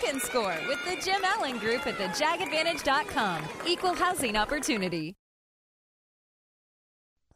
can score with the Jim Allen Group at thejagadvantage.com. Equal housing opportunity.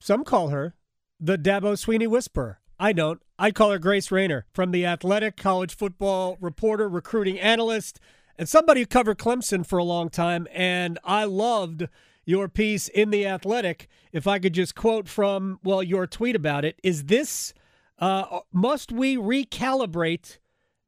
Some call her the Dabo Swinney Whisperer. I don't. I call her Grace Raynor from the Athletic College Football Reporter, recruiting analyst, and somebody who covered Clemson for a long time. And I loved your piece in the Athletic. If I could just quote from well your tweet about it, is this uh, must we recalibrate?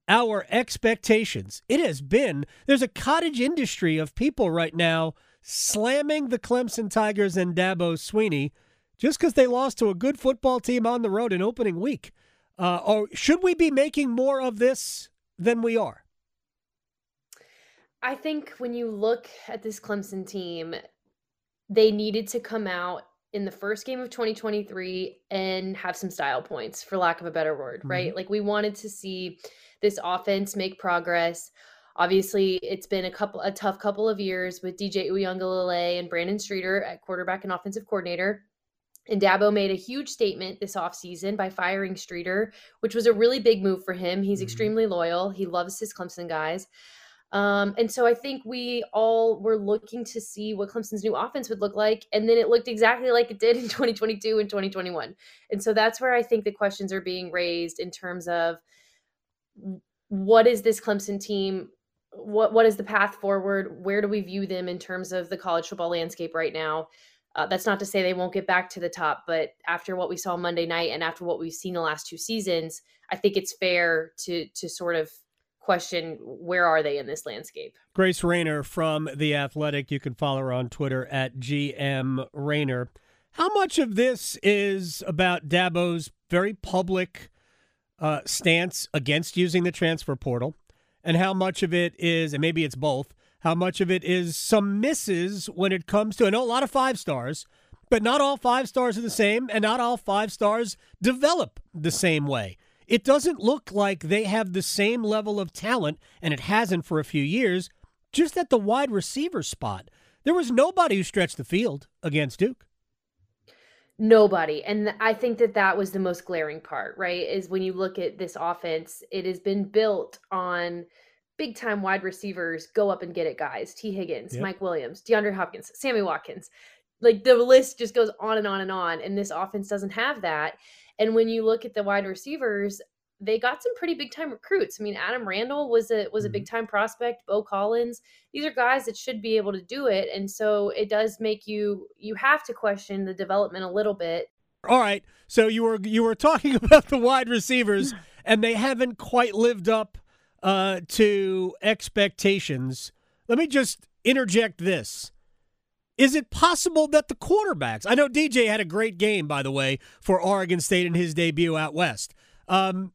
Our expectations. It has been, there's a cottage industry of people right now slamming the Clemson Tigers and Dabo Swinney just because they lost to a good football team on the road in opening week. Uh, or should we be making more of this than we are? I think when you look at this Clemson team, they needed to come out in the first game of 2023 and have some style points, for lack of a better word, mm-hmm. right? Like we wanted to see this offense make progress. Obviously, it's been a couple a tough couple of years with DJ Uiagalelei and Brandon Streeter at quarterback and offensive coordinator. And Dabo made a huge statement this offseason by firing Streeter, which was a really big move for him. He's mm-hmm. extremely loyal. He loves his Clemson guys. Um, and so I think we all were looking to see what Clemson's new offense would look like. And then it looked exactly like it did in 2022 and 2021. And so that's where I think the questions are being raised in terms of what is this Clemson team? What what is the path forward? Where do we view them in terms of the college football landscape right now? Uh, that's not to say they won't get back to the top, but after what we saw Monday night and after what we've seen the last two seasons, I think it's fair to to sort of question where are they in this landscape. Grace Raynor from the Athletic. You can follow her on Twitter at GM Raynor. How much of this is about Dabo's very public uh, stance against using the transfer portal, and how much of it is, and maybe it's both, how much of it is some misses when it comes to, I know a lot of five stars, but not all five stars are the same, and not all five stars develop the same way. It doesn't look like they have the same level of talent, and it hasn't for a few years, just at the wide receiver spot. There was nobody who stretched the field against Duke. Nobody. And I think that that was the most glaring part, right? Is when you look at this offense, it has been built on big time wide receivers go up and get it guys. Tee Higgins, yep. Mike Williams, DeAndre Hopkins, Sammy Watkins. Like the list just goes on and on and on. And this offense doesn't have that. And when you look at the wide receivers, they got some pretty big time recruits. I mean, Adam Randall was a was a big mm-hmm. time prospect. Beaux Collins. These are guys that should be able to do it, and so it does make you you have to question the development a little bit. All right, so you were you were talking about the wide receivers, and they haven't quite lived up uh, to expectations. Let me just interject this. Is it possible that the quarterbacks? I know DJ had a great game, by the way, for Oregon State in his debut out west. Um,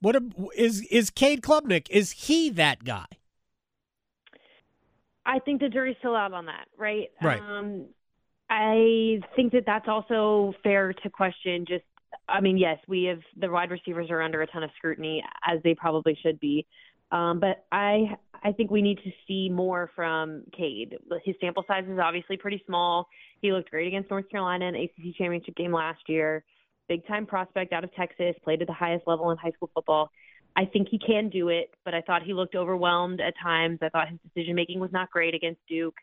what a, is is Cade Klubnik? Is he that guy? I think the jury's still out on that, right? Right. Um, I think that that's also fair to question. Just, I mean, yes, we have the wide receivers are under a ton of scrutiny, as they probably should be. Um, but I, I think we need to see more from Cade. His sample size is obviously pretty small. He looked great against North Carolina in ACC championship game last year big time prospect out of Texas, played at the highest level in high school football. I think he can do it, but I thought he looked overwhelmed at times. I thought his decision making was not great against Duke.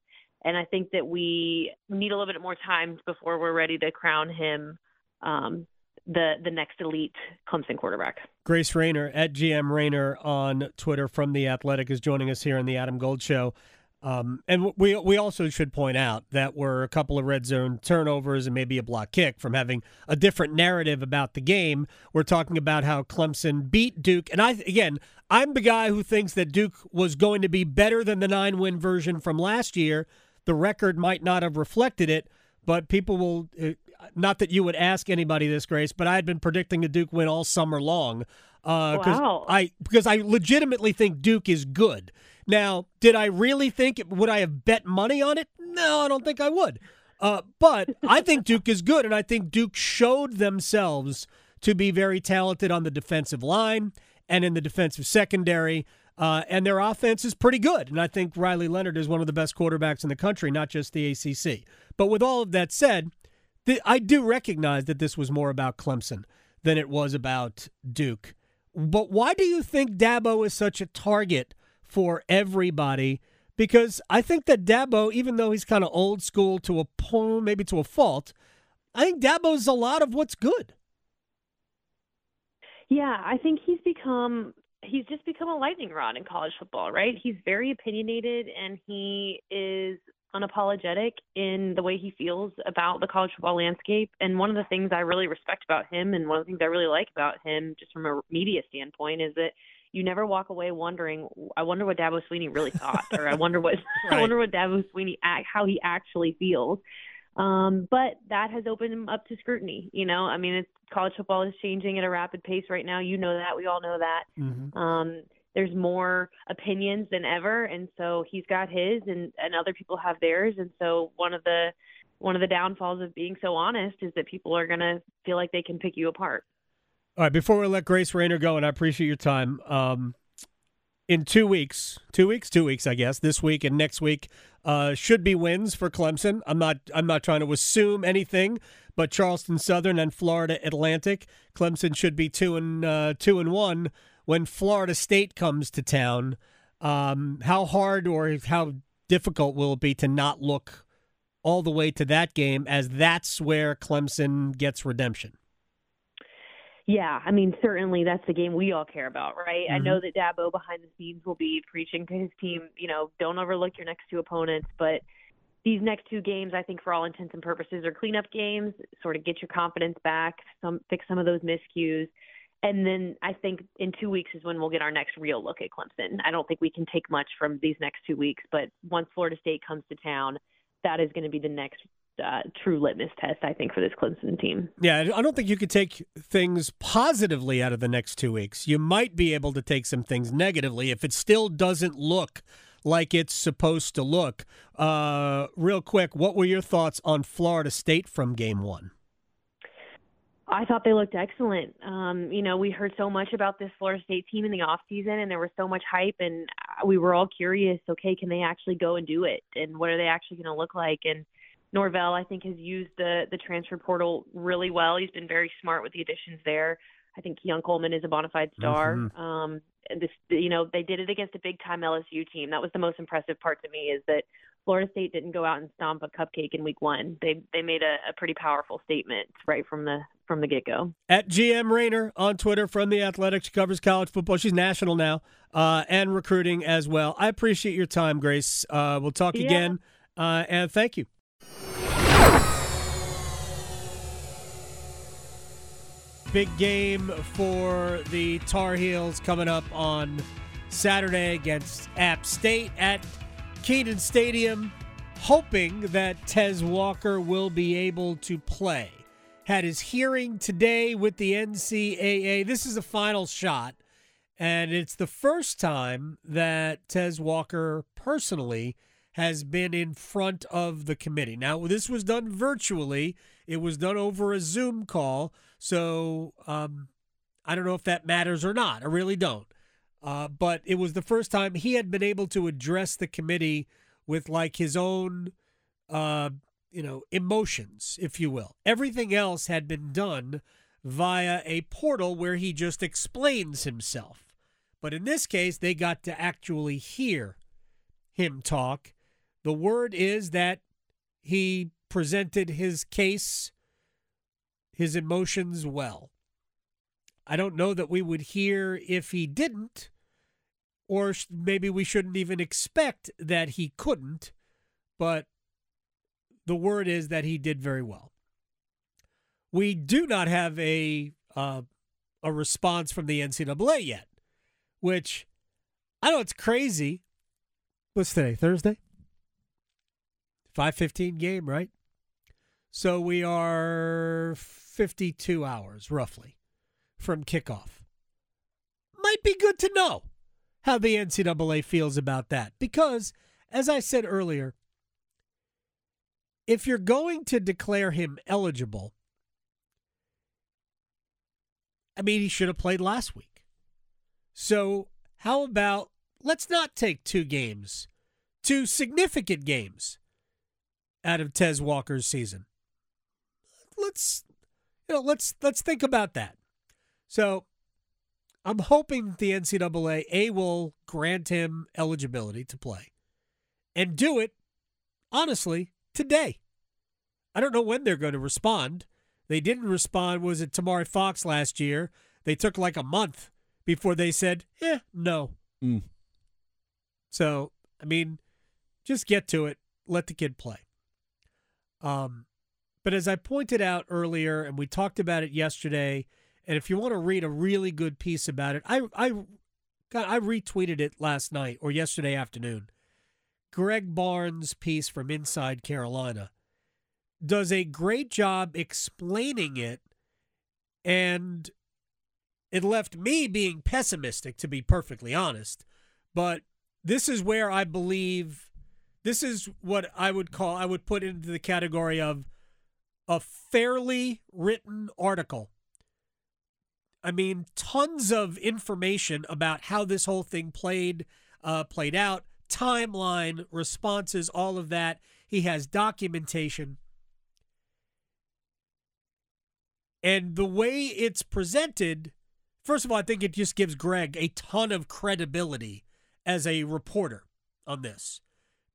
And I think that we need a little bit more time before we're ready to crown him um, the the next elite Clemson quarterback. Grace Raynor at GM Raynor on Twitter from the Athletic is joining us here in the Adam Gold Show. Um, and we we also should point out that we're a couple of red zone turnovers and maybe a block kick from having a different narrative about the game. We're talking about how Clemson beat Duke, and I again I'm the guy who thinks that Duke was going to be better than the nine win version from last year. The record might not have reflected it, but people will. Not that you would ask anybody this, Grace, but I had been predicting a Duke win all summer long. Uh, wow. I because I legitimately think Duke is good. Now, did I really think it, would I have bet money on it? No, I don't think I would. Uh, but I think Duke is good, and I think Duke showed themselves to be very talented on the defensive line and in the defensive secondary. Uh, and their offense is pretty good. And I think Riley Leonard is one of the best quarterbacks in the country, not just the ACC. But with all of that said, th- I do recognize that this was more about Clemson than it was about Duke. But why do you think Dabo is such a target for everybody? Because I think that Dabo, even though he's kind of old school to a maybe to a fault, I think Dabo's a lot of what's good. Yeah, I think he's become he's just become a lightning rod in college football, right? He's very opinionated and he is unapologetic in the way he feels about the college football landscape. And one of the things I really respect about him and one of the things I really like about him just from a media standpoint is that you never walk away wondering I wonder what Dabo Swinney really thought or I wonder what right. I wonder what Dabo Swinney how he actually feels. Um, but that has opened him up to scrutiny. You know, I mean, it's, college football is changing at a rapid pace right now. You know that. We all know that. Mm-hmm. Um, there's more opinions than ever, and so he's got his, and and other people have theirs. And so one of the one of the downfalls of being so honest is that people are going to feel like they can pick you apart. All right, before we let Grace Raynor go, and I appreciate your time. Um, in two weeks, two weeks, two weeks, I guess. This week and next week uh, should be wins for Clemson. I'm not. I'm not trying to assume anything, but Charleston Southern and Florida Atlantic, Clemson should be two and uh, two and one when Florida State comes to town. Um, how hard or how difficult will it be to not look all the way to that game, as that's where Clemson gets redemption? Yeah, I mean, certainly that's the game we all care about, right? Mm-hmm. I know that Dabo behind the scenes will be preaching to his team, you know, don't overlook your next two opponents, but these next two games, I think, for all intents and purposes, are cleanup games. Sort of get your confidence back, some fix some of those miscues, and then I think in two weeks is when we'll get our next real look at Clemson. I don't think we can take much from these next two weeks, but once Florida State comes to town, that is going to be the next uh, true litmus test, I think, for this Clemson team. Yeah, I don't think you could take things positively out of the next two weeks. You might be able to take some things negatively if it still doesn't look like it's supposed to look. Uh, real quick, what were your thoughts on Florida State from game one? I thought they looked excellent. Um, you know, we heard so much about this Florida State team in the off season, and there was so much hype, and we were all curious. Okay, can they actually go and do it, and what are they actually going to look like? And Norvell, I think, has used the the transfer portal really well. He's been very smart with the additions there. I think Keon Coleman is a bona fide star. Mm-hmm. Um, and this, you know, they did it against a big time LSU team. That was the most impressive part to me is that Florida State didn't go out and stomp a cupcake in week one. They they made a, a pretty powerful statement right from the from the get go. At GM Raynor on Twitter from the Athletic, she covers college football. She's national now uh, and recruiting as well. I appreciate your time, Grace. Uh, we'll talk yeah. again, uh, and thank you. Big game for the Tar Heels coming up on Saturday against App State at Kenan Stadium, hoping that Tez Walker will be able to play. Had his hearing today with the NCAA. This is a final shot, and it's the first time that Tez Walker personally has been in front of the committee. Now, this was done virtually, it was done over a Zoom call. So um, I don't know if that matters or not. I really don't. Uh, but it was the first time he had been able to address the committee with like his own, uh, you know, emotions, if you will. Everything else had been done via a portal where he just explains himself. But in this case, they got to actually hear him talk the word is that he presented his case, his emotions well. I don't know that we would hear if he didn't, or maybe we shouldn't even expect that he couldn't, but the word is that he did very well. We do not have a uh, a response from the NCAA yet, which I know it's crazy. What's today? Thursday? 515 game, right? So we are 52 hours roughly from kickoff. Might be good to know. how the NCAA feels about that. Because, as I said earlier, if you're going to declare him eligible, I mean, he should have played last week. So, how about let's not take two games, two significant games out of Tez Walker's season. Let's you know, let's let's think about that. So, I'm hoping the NCAA A will grant him eligibility to play and do it honestly today. I don't know when they're going to respond. They didn't respond. Was it Tomari Fox last year? They took like a month before they said, "Yeah, no." Mm. So, I mean, just get to it. Let the kid play. Um, but as I pointed out earlier, and we talked about it yesterday, and if you want to read a really good piece about it, I I got I retweeted it last night or yesterday afternoon. Greg Barnes' piece from Inside Carolina does a great job explaining it, and it left me being pessimistic, to be perfectly honest. But this is where I believe this is what I would call, I would put into the category of a fairly written article. I mean, tons of information about how this whole thing played uh, played out, timeline, responses, all of that. He has documentation. And the way it's presented, first of all, I think it just gives Greg a ton of credibility as a reporter on this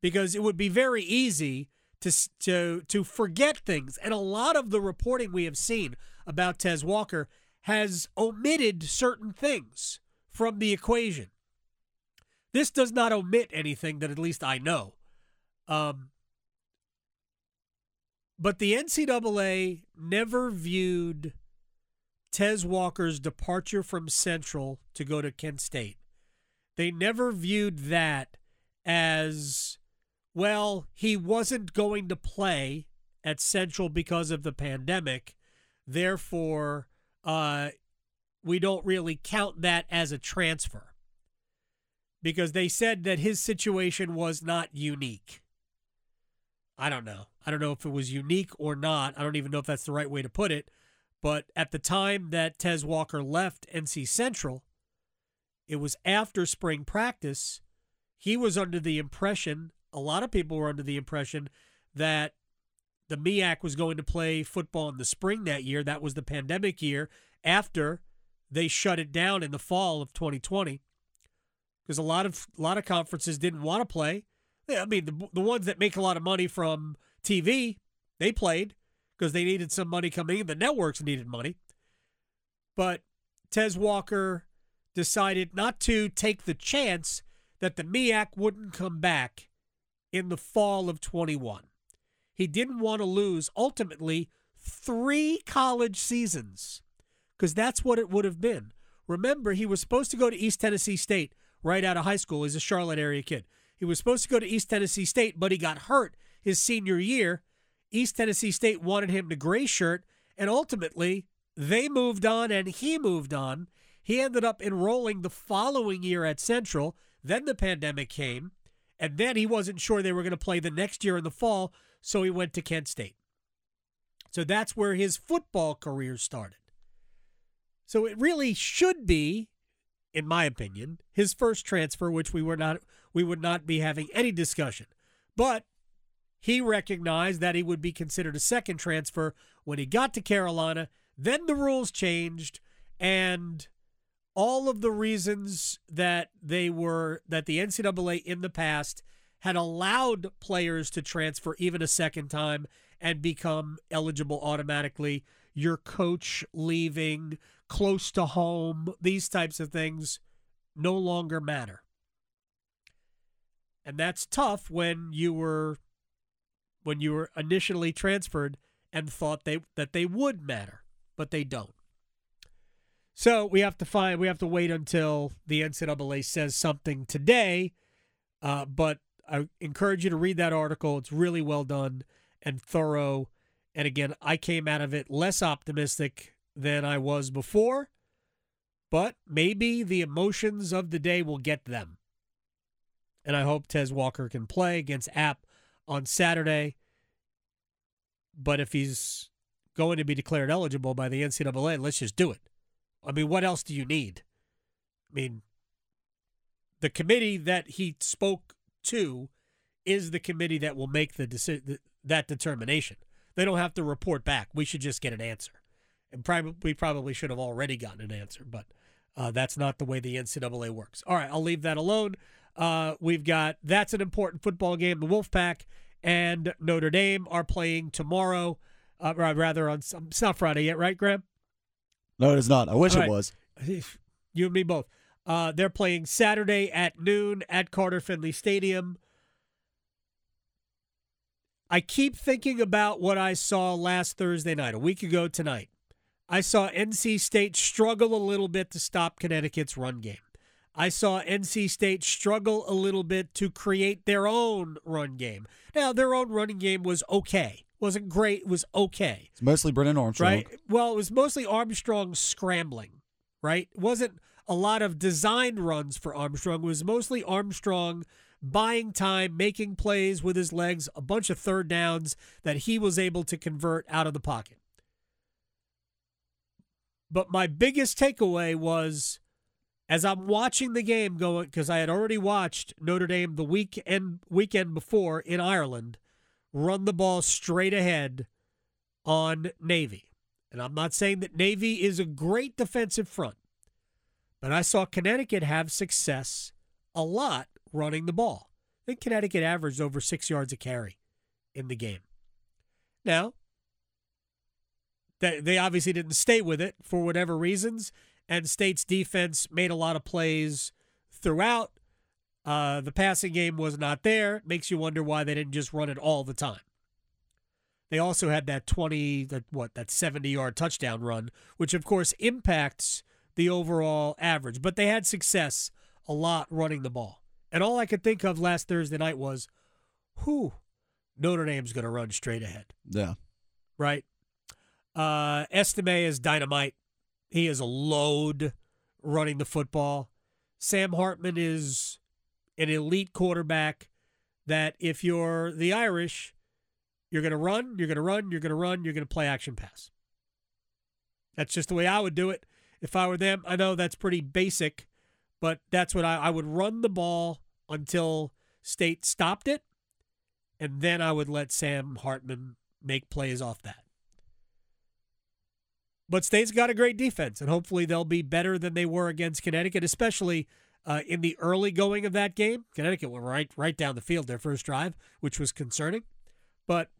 because it would be very easy to to to forget things and a lot of the reporting we have seen about Tez Walker has omitted certain things from the equation. This does not omit anything that at least I know. Um, but the NCAA never viewed Tez Walker's departure from Central to go to Kent State. They never viewed that as, well, he wasn't going to play at Central because of the pandemic. Therefore, uh, we don't really count that as a transfer because they said that his situation was not unique. I don't know. I don't know if it was unique or not. I don't even know if that's the right way to put it. But at the time that Tez Walker left NC Central, it was after spring practice. He was under the impression, a lot of people were under the impression that the MEAC was going to play football in the spring that year. That was the pandemic year after they shut it down in the fall of 2020 because a lot of a lot of conferences didn't want to play. I mean, the the ones that make a lot of money from TV, they played because they needed some money coming in. The networks needed money, but Tez Walker decided not to take the chance that the MEAC wouldn't come back in the fall of 21. He didn't want to lose ultimately three college seasons because that's what it would have been. Remember, he was supposed to go to East Tennessee State right out of high school. He's a Charlotte area kid. He was supposed to go to East Tennessee State, but he got hurt his senior year. East Tennessee State wanted him to gray shirt, and ultimately they moved on and he moved on. He ended up enrolling the following year at Central. Then the pandemic came, and then he wasn't sure they were going to play the next year in the fall, so he went to Kent State. So that's where his football career started. So it really should be, in my opinion, his first transfer, which we were not we would not be having any discussion. But he recognized that he would be considered a second transfer when he got to Carolina. Then the rules changed, and all of the reasons that they were that the NCAA in the past had allowed players to transfer even a second time and become eligible automatically. Your coach leaving close to home, these types of things no longer matter. And that's tough when you were when you were initially transferred and thought they that they would matter, but they don't. So we have to find we have to wait until the NCAA says something today. Uh, but I encourage you to read that article. It's really well done and thorough. And again, I came out of it less optimistic than I was before, but maybe the emotions of the day will get them. And I hope Tez Walker can play against App on Saturday. But if he's going to be declared eligible by the NCAA, let's just do it. I mean, what else do you need? I mean, the committee that he spoke to is the committee that will make the deci- that determination. They don't have to report back. We should just get an answer. And probably we probably should have already gotten an answer, but uh, that's not the way the NCAA works. All right, I'll leave that alone. Uh, we've got that's an important football game. The Wolfpack and Notre Dame are playing tomorrow. Uh, rather on it's not Friday yet, right, Graham? No, it is not. I wish All it was. You and me both. Uh, they're playing Saturday at noon at Carter Finley Stadium. I keep thinking about what I saw last Thursday night, a week ago tonight. I saw NC State struggle a little bit to stop Connecticut's run game. I saw NC State struggle a little bit to create their own run game. Now, their own running game was okay. Wasn't great, it was okay. It's mostly Brennan Armstrong. Right. Well, it was mostly Armstrong scrambling, right? It wasn't a lot of design runs for Armstrong. It was mostly Armstrong buying time, making plays with his legs, a bunch of third downs that he was able to convert out of the pocket. But my biggest takeaway was as I'm watching the game going because I had already watched Notre Dame the weekend weekend before in Ireland run the ball straight ahead on Navy. And I'm not saying that Navy is a great defensive front, but I saw Connecticut have success a lot running the ball. Think Connecticut averaged over six yards a carry in the game. Now, they they obviously didn't stay with it for whatever reasons, and State's defense made a lot of plays throughout. Uh, the passing game was not there. Makes you wonder why they didn't just run it all the time. They also had that 20, that what, that 70 yard touchdown run, which of course impacts the overall average. But they had success a lot running the ball. And all I could think of last Thursday night was, whew, Notre Dame's going to run straight ahead, Yeah. right? Uh, Estime is dynamite. He is a load running the football. Sam Hartman is an elite quarterback that if you're the Irish, you're going to run, you're going to run, you're going to run, you're going to play action pass. That's just the way I would do it if I were them. I know that's pretty basic, but that's what I, I would run the ball until State stopped it, and then I would let Sam Hartman make plays off that. But State's got a great defense, and hopefully they'll be better than they were against Connecticut, especially uh, in the early going of that game. Connecticut went right right down the field their first drive, which was concerning. But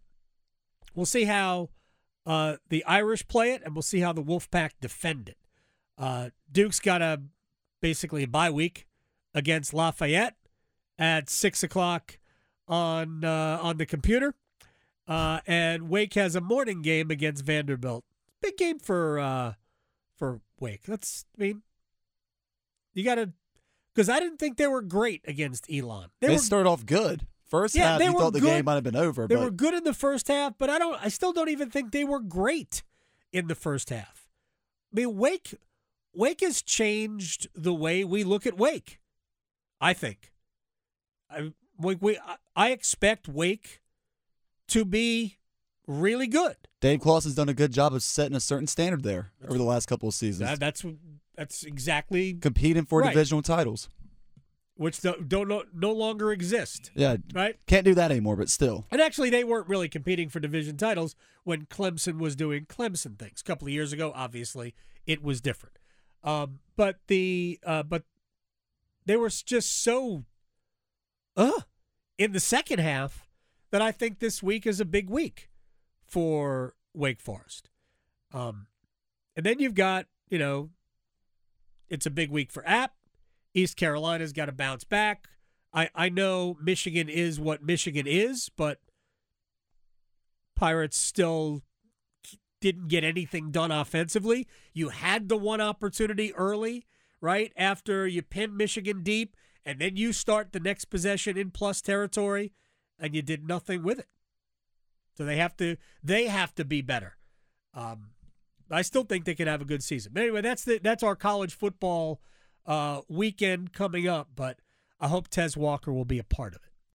we'll see how uh, the Irish play it, and we'll see how the Wolfpack defend it. Uh, Duke's got a basically a bye week against Lafayette at six o'clock on uh, on the computer, uh, and Wake has a morning game against Vanderbilt. Big game for uh, for Wake. That's I mean, you got to because I didn't think they were great against Elon. They, were started off good. First Yeah, half, they you thought the good. game might have been over, They but were good in the first half, but I don't. I still don't even think they were great in the first half. I mean, Wake, Wake has changed the way we look at Wake. I think. I we, we I- expect Wake to be really good. Dave Clawson's done a good job of setting a certain standard there over the last couple of seasons, That, that's that's exactly competing for Right. divisional titles. which don't, don't no, no longer exist, Yeah, right? can't do that anymore, but still. And actually, they weren't really competing for division titles when Clemson was doing Clemson things. A couple of years ago, obviously, it was different. Um, but the uh, but they were just so uh in the second half that I think this week is a big week for Wake Forest. Um, and then you've got you know, it's a big week for App. East Carolina's got to bounce back. I, I know Michigan is what Michigan is, but Pirates still didn't get anything done offensively. You had the one opportunity early, right? After you pin Michigan deep, and then you start the next possession in plus territory, and you did nothing with it. So they have to they have to be better. Um, I still think they can have a good season. But anyway, that's the that's our college football uh, weekend coming up. But I hope Tez Walker will be a part of it.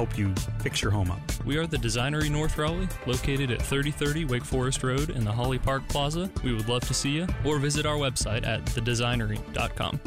help you fix your home up. We are the Designery North Raleigh, located at 3030 Wake Forest Road in the Holly Park Plaza. We would love to see you or visit our website at thedesignery.com.